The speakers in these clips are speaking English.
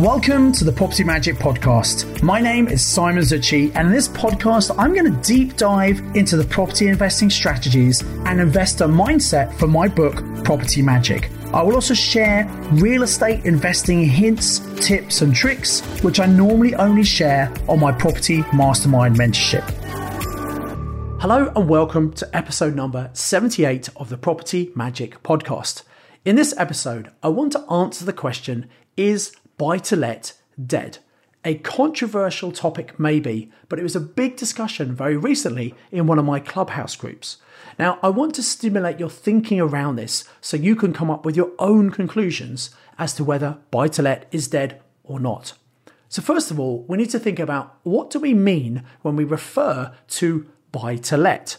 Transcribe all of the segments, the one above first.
Welcome to the Property Magic Podcast. My name is Simon Zutshi, and in this podcast, I'm going to deep dive into the property investing strategies and investor mindset from my book, Property Magic. I will also share real estate investing hints, tips, and tricks, which I normally only share on my Property Mastermind mentorship. Hello, and welcome to episode number 78 of the Property Magic Podcast. In this episode, I want to answer the question Is buy to let dead? A controversial topic, maybe, but it was a big discussion very recently in one of my clubhouse groups. Now, I want to stimulate your thinking around this so you can come up with your own conclusions as to whether buy to let is dead or not. So, first of all, we need to think about what do we mean when we refer to buy to let?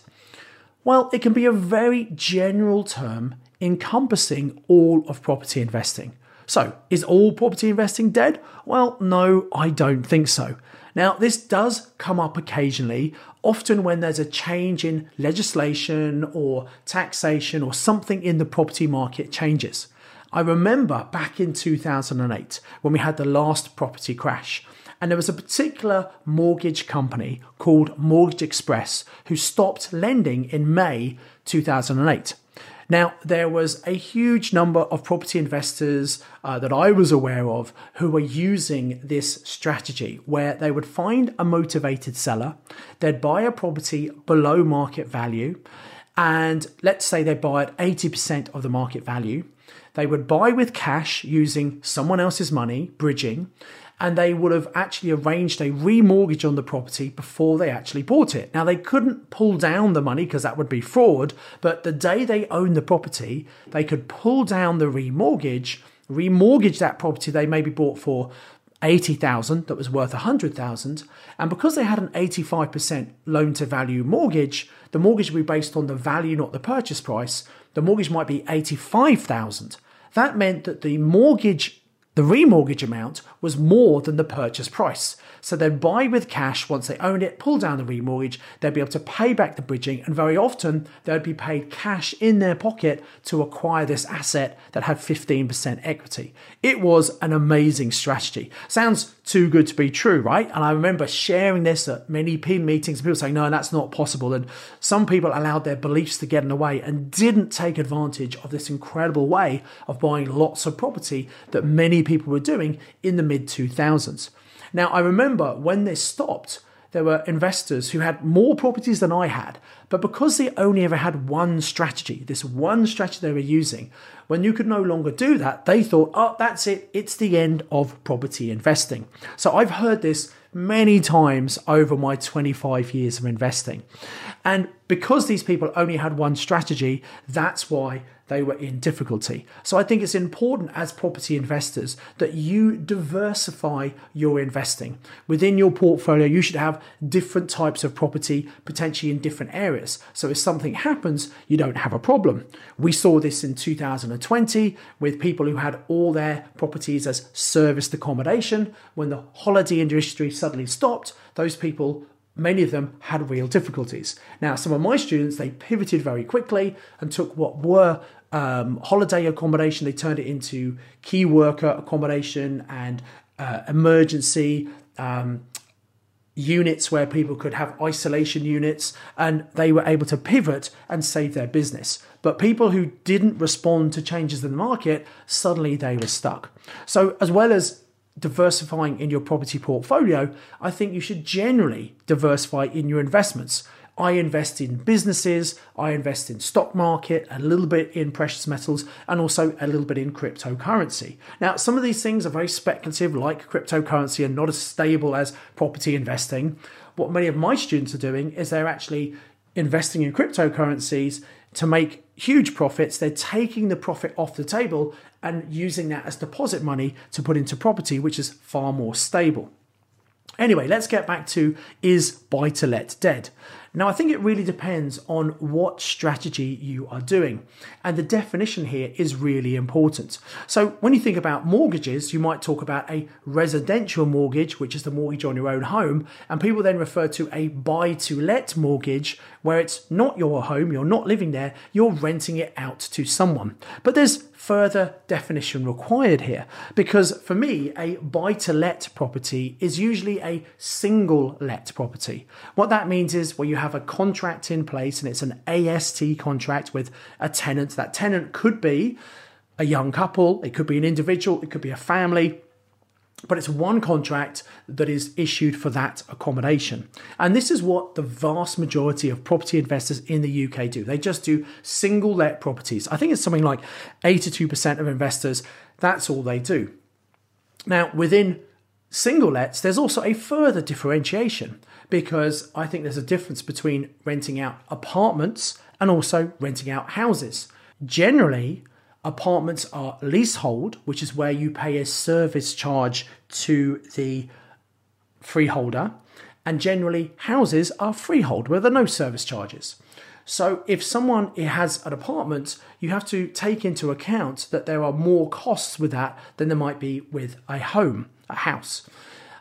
Well, it can be a very general term encompassing all of property investing. So, is all property investing dead? Well, no, I don't think so. Now, this does come up occasionally, often when there's a change in legislation or taxation or something in the property market changes. I remember back in 2008 when we had the last property crash, and there was a particular mortgage company called Mortgage Express who stopped lending in May 2008. Now, there was a huge number of property investors uh, that I was aware of who were using this strategy where they would find a motivated seller, they'd buy a property below market value, and let's say they buy at 80% of the market value. They would buy with cash using someone else's money, bridging, and they would have actually arranged a remortgage on the property before they actually bought it. Now, they couldn't pull down the money because that would be fraud, but the day they owned the property, they could pull down the remortgage, remortgage that property they maybe bought for 80,000 that was worth 100,000 and because they had an 85% loan to value mortgage the mortgage would be based on the value not the purchase price the mortgage might be 85,000 that meant that the mortgage the remortgage amount was more than the purchase price. So they'd buy with cash once they own it, pull down the remortgage, they'd be able to pay back the bridging, and very often they'd be paid cash in their pocket to acquire this asset that had 15% equity. It was an amazing strategy. Sounds too good to be true, right? And I remember sharing this at many PIN meetings, people saying, no, that's not possible. And some people allowed their beliefs to get in the way and didn't take advantage of this incredible way of buying lots of property that many people were doing in the mid 2000s. Now, I remember when this stopped, there were investors who had more properties than I had, but because they only ever had one strategy, this one strategy they were using, when you could no longer do that, they thought, oh, that's it, it's the end of property investing. So I've heard this many times over my 25 years of investing. And because these people only had one strategy, that's why they were in difficulty. So I think it's important as property investors that you diversify your investing. Within your portfolio, you should have different types of property, potentially in different areas. So if something happens, you don't have a problem. We saw this in 2020 with people who had all their properties as serviced accommodation. When the holiday industry suddenly stopped, those people many of them had real difficulties. Now, some of my students, they pivoted very quickly and took what were um, holiday accommodation, they turned it into key worker accommodation and uh, emergency um, units where people could have isolation units and they were able to pivot and save their business. But people who didn't respond to changes in the market, suddenly they were stuck. So, as well as diversifying in your property portfolio, I think you should generally diversify in your investments. I invest in businesses, I invest in stock market, a little bit in precious metals, and also a little bit in cryptocurrency. Now, some of these things are very speculative, like cryptocurrency, and not as stable as property investing. What many of my students are doing is they're actually investing in cryptocurrencies to make huge profits. They're taking the profit off the table and using that as deposit money to put into property, which is far more stable. Anyway, let's get back to is buy to let dead? Now, I think it really depends on what strategy you are doing. And the definition here is really important. So, when you think about mortgages, you might talk about a residential mortgage, which is the mortgage on your own home. And people then refer to a buy to let mortgage, where it's not your home, you're not living there, you're renting it out to someone. But there's further definition required here because for me, a buy to let property is usually a single let property. What that means is where you have a contract in place and it's an AST contract with a tenant. That tenant could be a young couple, it could be an individual, it could be a family but it's one contract that is issued for that accommodation. And this is what the vast majority of property investors in the UK do. They just do single let properties. I think it's something like 82% of investors, that's all they do. Now, within single lets, there's also a further differentiation because I think there's a difference between renting out apartments and also renting out houses. Generally, Apartments are leasehold, which is where you pay a service charge to the freeholder, and generally houses are freehold where there are no service charges. So if someone has an apartment, you have to take into account that there are more costs with that than there might be with a home, a house.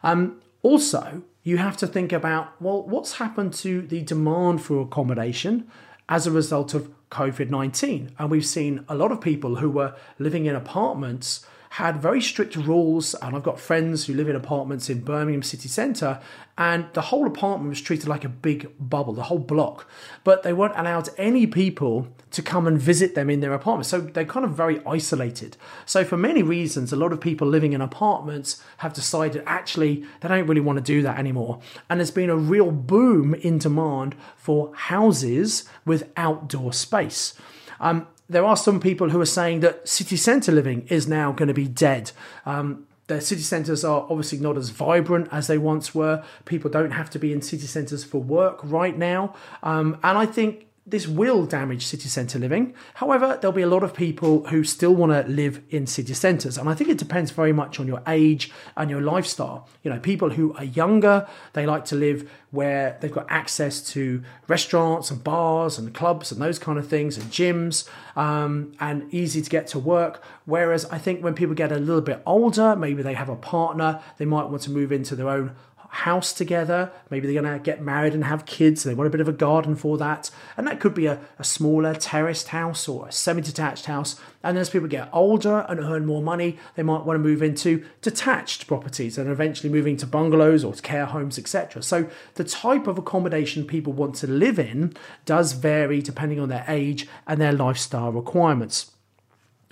Um, also, you have to think about well, what's happened to the demand for accommodation as a result of COVID 19. And we've seen a lot of people who were living in apartments had very strict rules. And I've got friends who live in apartments in Birmingham city centre, and the whole apartment was treated like a big bubble, the whole block. But they weren't allowed any people to come and visit them in their apartment. So they're kind of very isolated. So, for many reasons, a lot of people living in apartments have decided actually they don't really want to do that anymore. And there's been a real boom in demand for houses with outdoor space. Um, there are some people who are saying that city centre living is now going to be dead. Um, the city centres are obviously not as vibrant as they once were. People don't have to be in city centres for work right now. Um, and I think this will damage city centre living. However, there'll be a lot of people who still want to live in city centres. And I think it depends very much on your age and your lifestyle. You know, people who are younger, they like to live where they've got access to restaurants and bars and clubs and those kind of things and gyms um, and easy to get to work. Whereas I think when people get a little bit older, maybe they have a partner, they might want to move into their own house together. Maybe they're going to get married and have kids. And they want a bit of a garden for that. And that could be a, a smaller terraced house or a semi detached house. And as people get older and earn more money, they might want to move into detached properties and eventually moving to bungalows or to care homes, etc. So the type of accommodation people want to live in does vary depending on their age and their lifestyle requirements.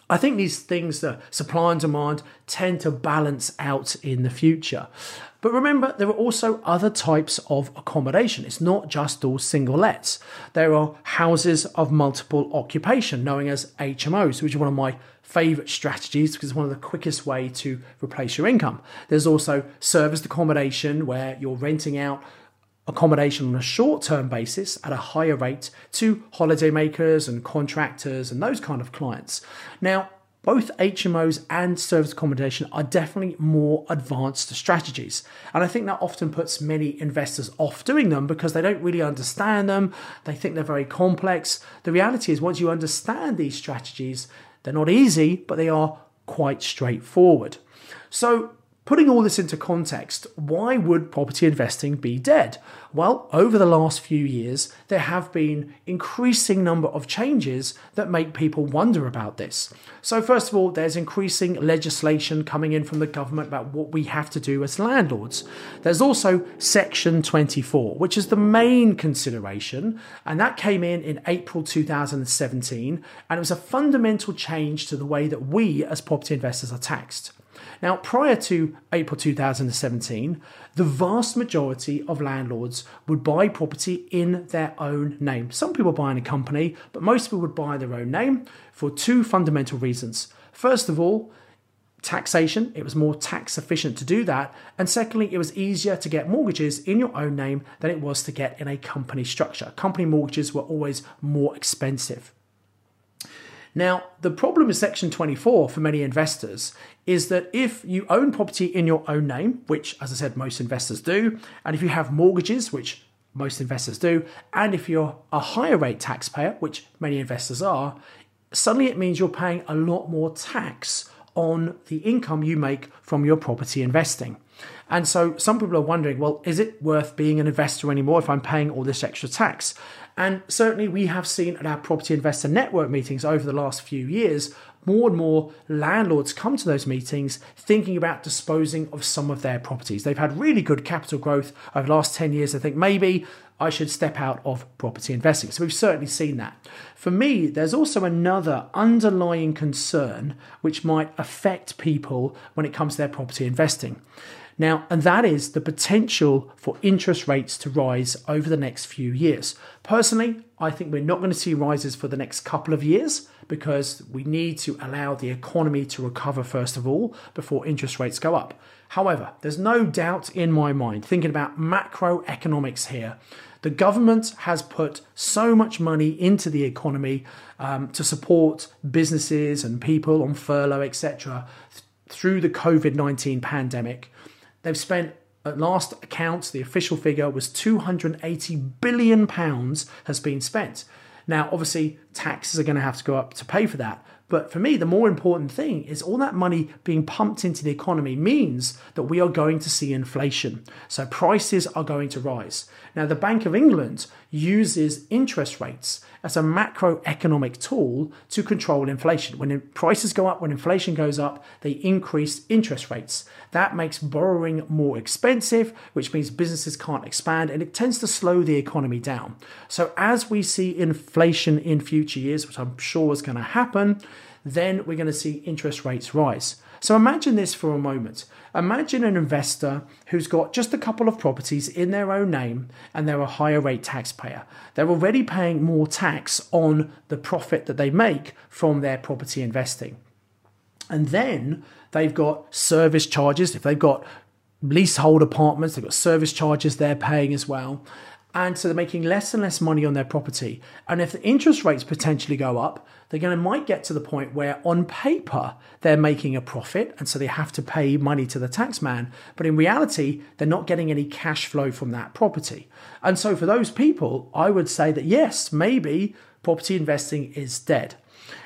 I think these things, the supply and demand, tend to balance out in the future. But remember, there are also other types of accommodation. It's not just all single lets. There are houses of multiple occupation, known as HMOs, which is one of my favorite strategies because it's one of the quickest way to replace your income. There's also serviced accommodation where you're renting out accommodation on a short term basis at a higher rate to holidaymakers and contractors and those kind of clients. Now, both HMOs and service accommodation are definitely more advanced strategies. And I think that often puts many investors off doing them because they don't really understand them. They think they're very complex. The reality is, once you understand these strategies, they're not easy, but they are quite straightforward. So, Putting all this into context, why would property investing be dead? Well, over the last few years, there have been increasing number of changes that make people wonder about this. So first of all, there's increasing legislation coming in from the government about what we have to do as landlords. There's also section 24, which is the main consideration, and that came in in April 2017, and it was a fundamental change to the way that we as property investors are taxed. Now, prior to April 2017, the vast majority of landlords would buy property in their own name. Some people buy in a company, but most people would buy their own name for two fundamental reasons. First of all, taxation, it was more tax efficient to do that. And secondly, it was easier to get mortgages in your own name than it was to get in a company structure. Company mortgages were always more expensive. Now, the problem with Section 24 for many investors is that if you own property in your own name, which, as I said, most investors do, and if you have mortgages, which most investors do. And if you're a higher rate taxpayer, which many investors are, suddenly it means you're paying a lot more tax on the income you make from your property investing. And so some people are wondering, well, is it worth being an investor anymore if I'm paying all this extra tax? And certainly we have seen at our property investor network meetings over the last few years, more and more landlords come to those meetings thinking about disposing of some of their properties. They've had really good capital growth over the last 10 years. I think maybe I should step out of property investing. So we've certainly seen that. For me, there's also another underlying concern which might affect people when it comes to their property investing. Now, and that is the potential for interest rates to rise over the next few years. Personally, I think we're not going to see rises for the next couple of years because we need to allow the economy to recover first of all before interest rates go up. However, there's no doubt in my mind, thinking about macroeconomics here, the government has put so much money into the economy um, to support businesses and people on furlough, etc., th- through the COVID 19 pandemic. They've spent at last accounts, the official figure was 280 billion pounds has been spent. Now, obviously, taxes are going to have to go up to pay for that. But for me, the more important thing is all that money being pumped into the economy means that we are going to see inflation. So prices are going to rise. Now, the Bank of England uses interest rates as a macroeconomic tool to control inflation. When prices go up, when inflation goes up, they increase interest rates. That makes borrowing more expensive, which means businesses can't expand and it tends to slow the economy down. So, as we see inflation in future years, which I'm sure is going to happen, then we're going to see interest rates rise. So imagine this for a moment. Imagine an investor who's got just a couple of properties in their own name and they're a higher rate taxpayer. They're already paying more tax on the profit that they make from their property investing. And then they've got service charges. If they've got leasehold apartments, they've got service charges they're paying as well. And so they're making less and less money on their property. And if the interest rates potentially go up, they're going to might get to the point where on paper they're making a profit and so they have to pay money to the tax man but in reality they're not getting any cash flow from that property and so for those people i would say that yes maybe property investing is dead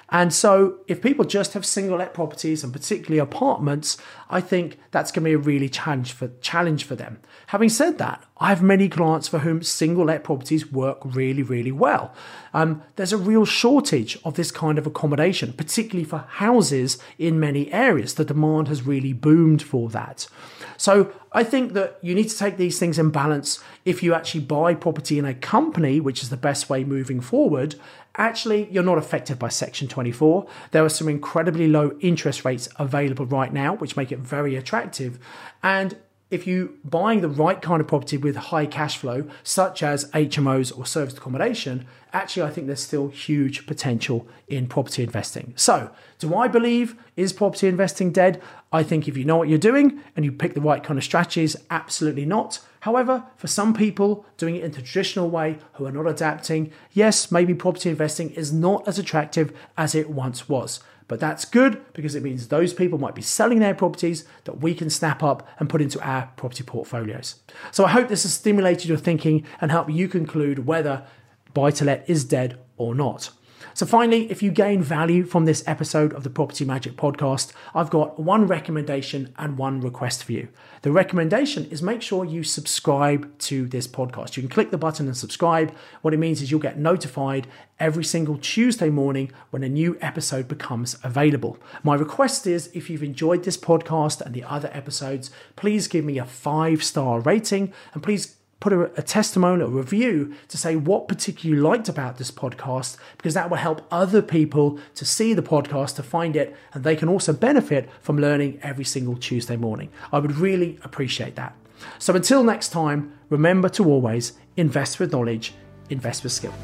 and so, if people just have single let properties and particularly apartments, I think that's going to be a really challenge for challenge for them. Having said that, I have many clients for whom single let properties work really, really well. Um, there's a real shortage of this kind of accommodation, particularly for houses in many areas. The demand has really boomed for that. So I think that you need to take these things in balance. If you actually buy property in a company, which is the best way moving forward, actually you're not affected by Section 24. There are some incredibly low interest rates available right now, which make it very attractive. And if you're buying the right kind of property with high cash flow, such as HMOs or serviced accommodation, actually I think there's still huge potential in property investing. So, do I believe is property investing dead? I think if you know what you're doing and you pick the right kind of strategies, absolutely not. However, for some people doing it in the traditional way who are not adapting, yes, maybe property investing is not as attractive as it once was. But that's good because it means those people might be selling their properties that we can snap up and put into our property portfolios. So I hope this has stimulated your thinking and helped you conclude whether buy to let is dead or not. So, finally, if you gain value from this episode of the Property Magic podcast, I've got one recommendation and one request for you. The recommendation is make sure you subscribe to this podcast. You can click the button and subscribe. What it means is you'll get notified every single Tuesday morning when a new episode becomes available. My request is if you've enjoyed this podcast and the other episodes, please give me a five star rating and please put a, a testimonial, review to say what particularly you liked about this podcast, because that will help other people to see the podcast, to find it, and they can also benefit from learning every single Tuesday morning. I would really appreciate that. So until next time, remember to always invest with knowledge, invest with skill.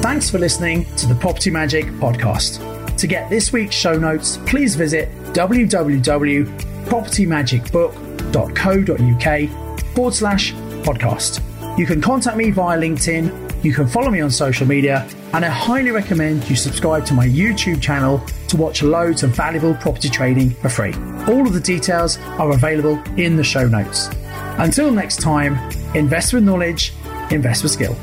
Thanks for listening to the Property Magic podcast. To get this week's show notes, please visit www.propertymagicbook.co.uk forward slash podcast. You can contact me via LinkedIn, you can follow me on social media, and I highly recommend you subscribe to my YouTube channel to watch loads of valuable property trading for free. All of the details are available in the show notes. Until next time, Invest with knowledge, invest with skill.